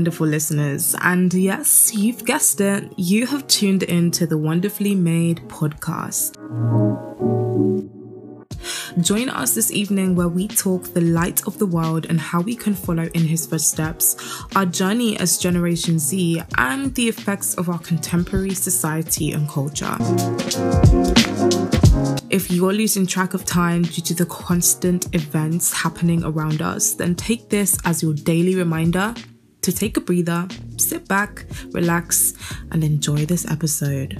wonderful listeners. And yes, you've guessed it, you have tuned in to the Wonderfully Made podcast. Join us this evening where we talk the light of the world and how we can follow in his footsteps, our journey as Generation Z, and the effects of our contemporary society and culture. If you're losing track of time due to the constant events happening around us, then take this as your daily reminder to take a breather, sit back, relax, and enjoy this episode.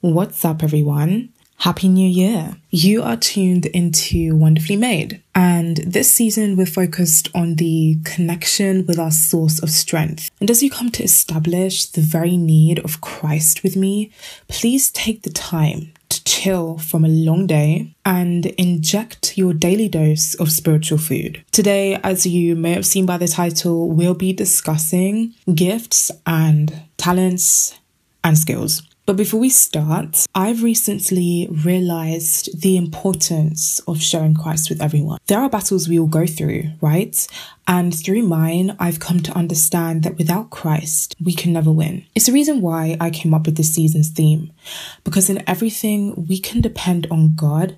What's up, everyone? Happy New Year! You are tuned into Wonderfully Made, and this season we're focused on the connection with our source of strength. And as you come to establish the very need of Christ with me, please take the time chill from a long day and inject your daily dose of spiritual food. Today, as you may have seen by the title, we'll be discussing gifts and talents and skills. But before we start, I've recently realized the importance of sharing Christ with everyone. There are battles we all go through, right? And through mine, I've come to understand that without Christ, we can never win. It's the reason why I came up with this season's theme, because in everything, we can depend on God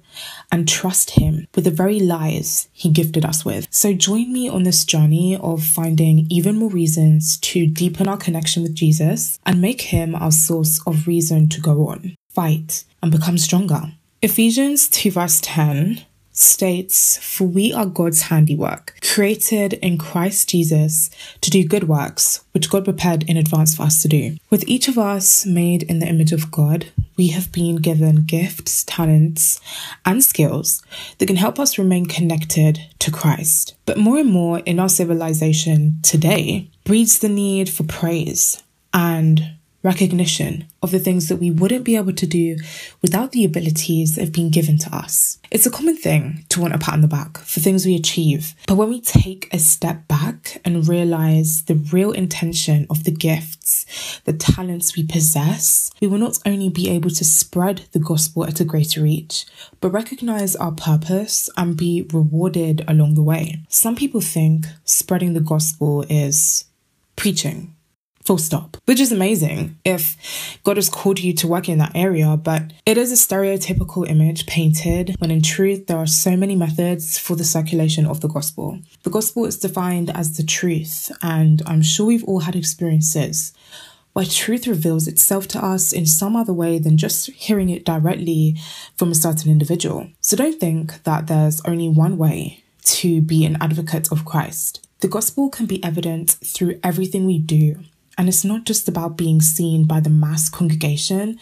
and trust Him with the very lies He gifted us with. So join me on this journey of finding even more reasons to deepen our connection with Jesus and make Him our source of reason to go on, fight, and become stronger. Ephesians 2 verse 10 states, For we are God's handiwork, created in Christ Jesus to do good works, which God prepared in advance for us to do. With each of us made in the image of God, we have been given gifts, talents, and skills that can help us remain connected to Christ. But more and more in our civilization today breeds the need for praise and recognition of the things that we wouldn't be able to do without the abilities that have been given to us. It's a common thing to want a pat on the back for things we achieve, but when we take a step back and realize the real intention of the gifts, the talents we possess, we will not only be able to spread the gospel at a greater reach, but recognize our purpose and be rewarded along the way. Some people think spreading the gospel is preaching full stop, which is amazing if God has called you to work in that area. But it is a stereotypical image painted when in truth, there are so many methods for the circulation of the gospel. The gospel is defined as the truth, and I'm sure we've all had experiences where truth reveals itself to us in some other way than just hearing it directly from a certain individual. So don't think that there's only one way to be an advocate of Christ. The gospel can be evident through everything we do and it's not just about being seen by the mass congregation,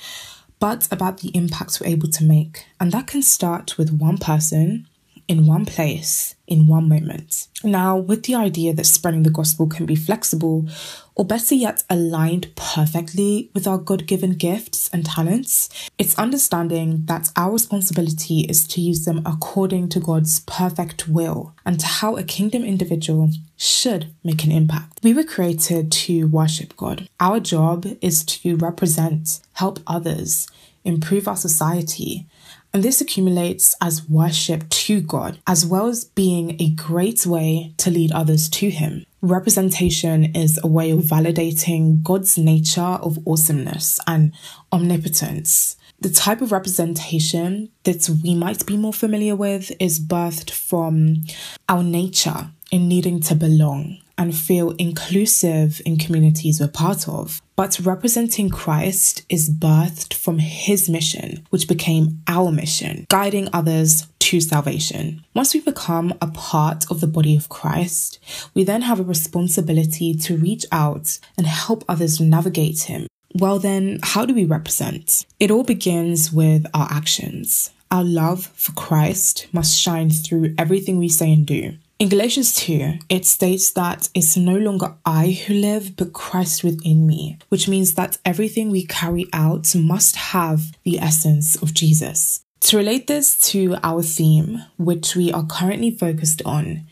but about the impact we're able to make. And that can start with one person in one place in one moment. Now, with the idea that spreading the gospel can be flexible, or better yet, aligned perfectly with our God given gifts and talents, it's understanding that our responsibility is to use them according to God's perfect will and to how a kingdom individual should make an impact. We were created to worship God. Our job is to represent, help others, improve our society, and this accumulates as worship to God, as well as being a great way to lead others to Him. Representation is a way of validating God's nature of awesomeness and omnipotence. The type of representation that we might be more familiar with is birthed from our nature in needing to belong and feel inclusive in communities we're part of. But representing Christ is birthed from his mission, which became our mission, guiding others to salvation. Once we become a part of the body of Christ, we then have a responsibility to reach out and help others navigate him. Well, then, how do we represent? It all begins with our actions. Our love for Christ must shine through everything we say and do. In Galatians 2, it states that it's no longer I who live, but Christ within me, which means that everything we carry out must have the essence of Jesus. To relate this to our theme, which we are currently focused on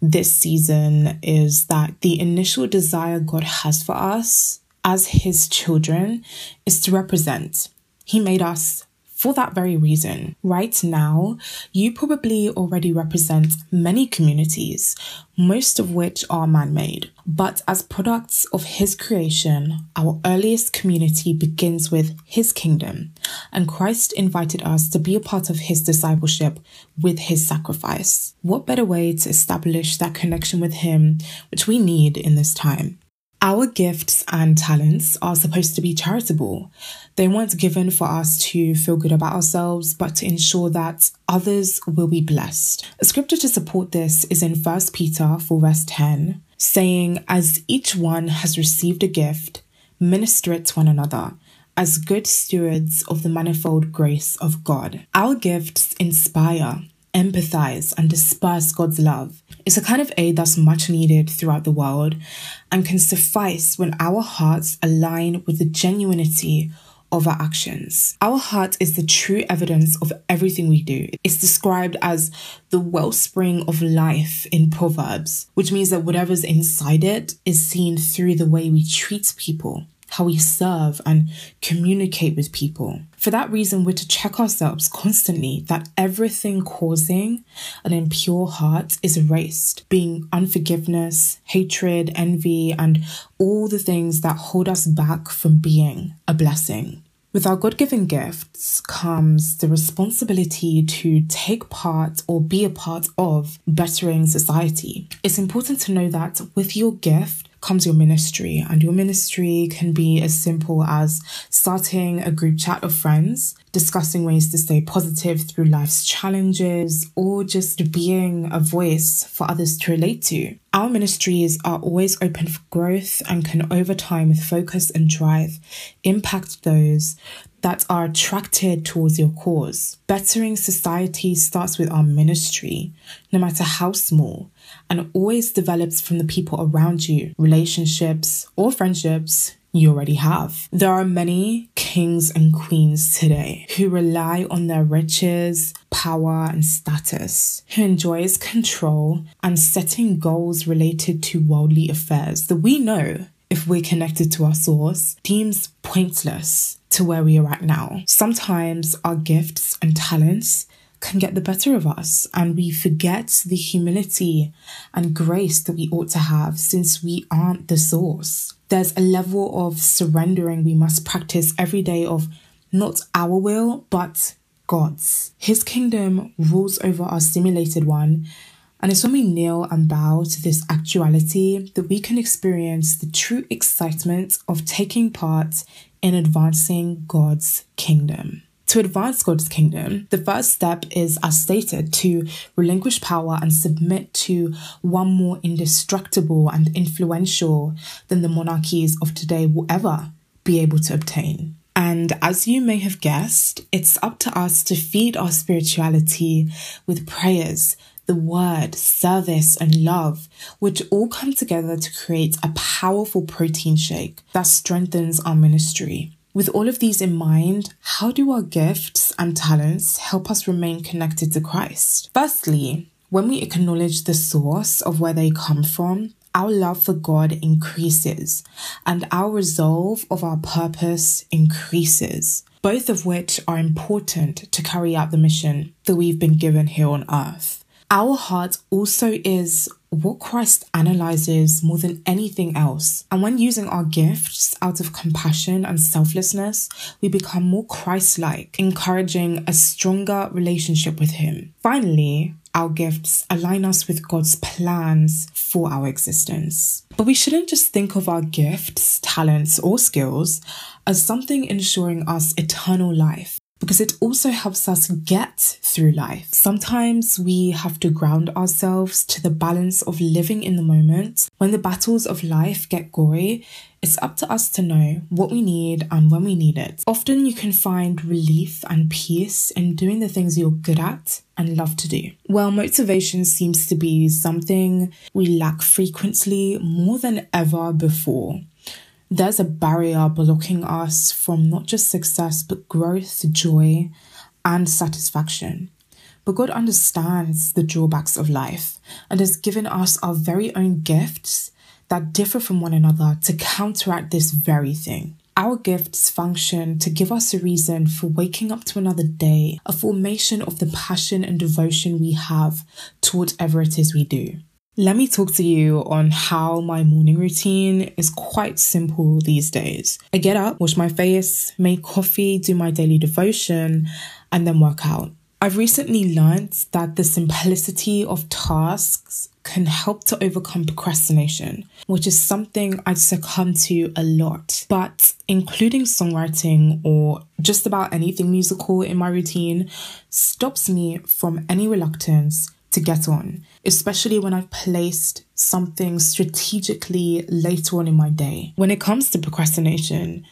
this season, is that the initial desire God has for us as His children is to represent. He made us for that very reason. Right now, you probably already represent many communities, most of which are man made. But as products of His creation, our earliest community begins with His kingdom, and Christ invited us to be a part of His discipleship with His sacrifice. What better way to establish that connection with Him, which we need in this time? Our gifts and talents are supposed to be charitable. They weren't given for us to feel good about ourselves, but to ensure that others will be blessed. A scripture to support this is in 1 Peter 4 verse 10, saying, As each one has received a gift, minister it to one another as good stewards of the manifold grace of God. Our gifts inspire, empathize, and disperse God's love. It's a kind of aid that's much needed throughout the world and can suffice when our hearts align with the genuinity of our actions. Our heart is the true evidence of everything we do. It's described as the wellspring of life in Proverbs, which means that whatever's inside it is seen through the way we treat people how we serve and communicate with people. For that reason, we're to check ourselves constantly that everything causing an impure heart is erased, being unforgiveness, hatred, envy, and all the things that hold us back from being a blessing. With our God given gifts comes the responsibility to take part or be a part of bettering society. It's important to know that with your gift, comes your ministry. And your ministry can be as simple as starting a group chat of friends, discussing ways to stay positive through life's challenges, or just being a voice for others to relate to. Our ministries are always open for growth and can, over time, with focus and drive, impact those that are attracted towards your cause. Bettering society starts with our ministry, no matter how small, and always develops from the people around you, relationships or friendships you already have. There are many kings and queens today who rely on their riches, power, and status, who enjoys control and setting goals related to worldly affairs that we know if we're connected to our source, seems pointless to where we are at now. Sometimes our gifts and talents can get the better of us and we forget the humility and grace that we ought to have since we aren't the source. There's a level of surrendering we must practice every day of not our will, but God's. His kingdom rules over our simulated one. And it's when we kneel and bow to this actuality that we can experience the true excitement of taking part in advancing God's kingdom. To advance God's kingdom, the first step is, as stated, to relinquish power and submit to one more indestructible and influential than the monarchies of today will ever be able to obtain. And as you may have guessed, it's up to us to feed our spirituality with prayers, the word, service, and love, which all come together to create a powerful protein shake that strengthens our ministry. With all of these in mind, how do our gifts and talents help us remain connected to Christ? Firstly, when we acknowledge the source of where they come from, our love for God increases and our resolve of our purpose increases, both of which are important to carry out the mission that we've been given here on earth. Our heart also is what Christ analyzes more than anything else. And when using our gifts out of compassion and selflessness, we become more Christ like, encouraging a stronger relationship with Him. Finally, our gifts align us with God's plans for our existence. But we shouldn't just think of our gifts, talents, or skills as something ensuring us eternal life because it also helps us get through life. Sometimes we have to ground ourselves to the balance of living in the moment. When the battles of life get gory, it's up to us to know what we need and when we need it. Often you can find relief and peace in doing the things you're good at and love to do. Well, motivation seems to be something we lack frequently more than ever before there's a barrier blocking us from not just success, but growth, joy, and satisfaction. But God understands the drawbacks of life and has given us our very own gifts that differ from one another to counteract this very thing. Our gifts function to give us a reason for waking up to another day, a formation of the passion and devotion we have to whatever it is we do. Let me talk to you on how my morning routine is quite simple these days. I get up, wash my face, make coffee, do my daily devotion, and then work out. I've recently learned that the simplicity of tasks can help to overcome procrastination, which is something I succumb to a lot. But including songwriting or just about anything musical in my routine stops me from any reluctance to get on, especially when I've placed something strategically later on in my day. When it comes to procrastination,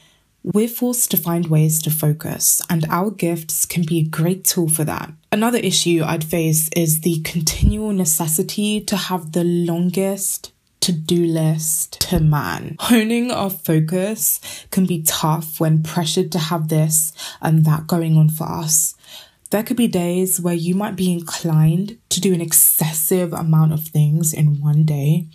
we're forced to find ways to focus, and our gifts can be a great tool for that. Another issue I'd face is the continual necessity to have the longest to do list to man. Honing our focus can be tough when pressured to have this and that going on for us. There could be days where you might be inclined to do an excessive amount of things in one day,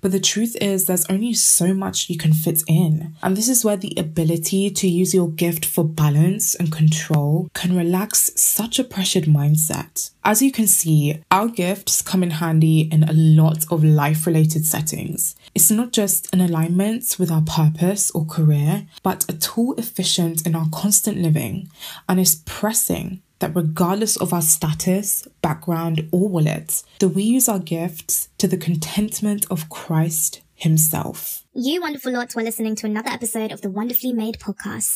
but the truth is there's only so much you can fit in. And this is where the ability to use your gift for balance and control can relax such a pressured mindset. As you can see, our gifts come in handy in a lot of life related settings. It's not just an alignment with our purpose or career, but a tool efficient in our constant living and is pressing that regardless of our status, background, or wallet, that we use our gifts to the contentment of Christ Himself. You wonderful lots were listening to another episode of the Wonderfully Made podcast.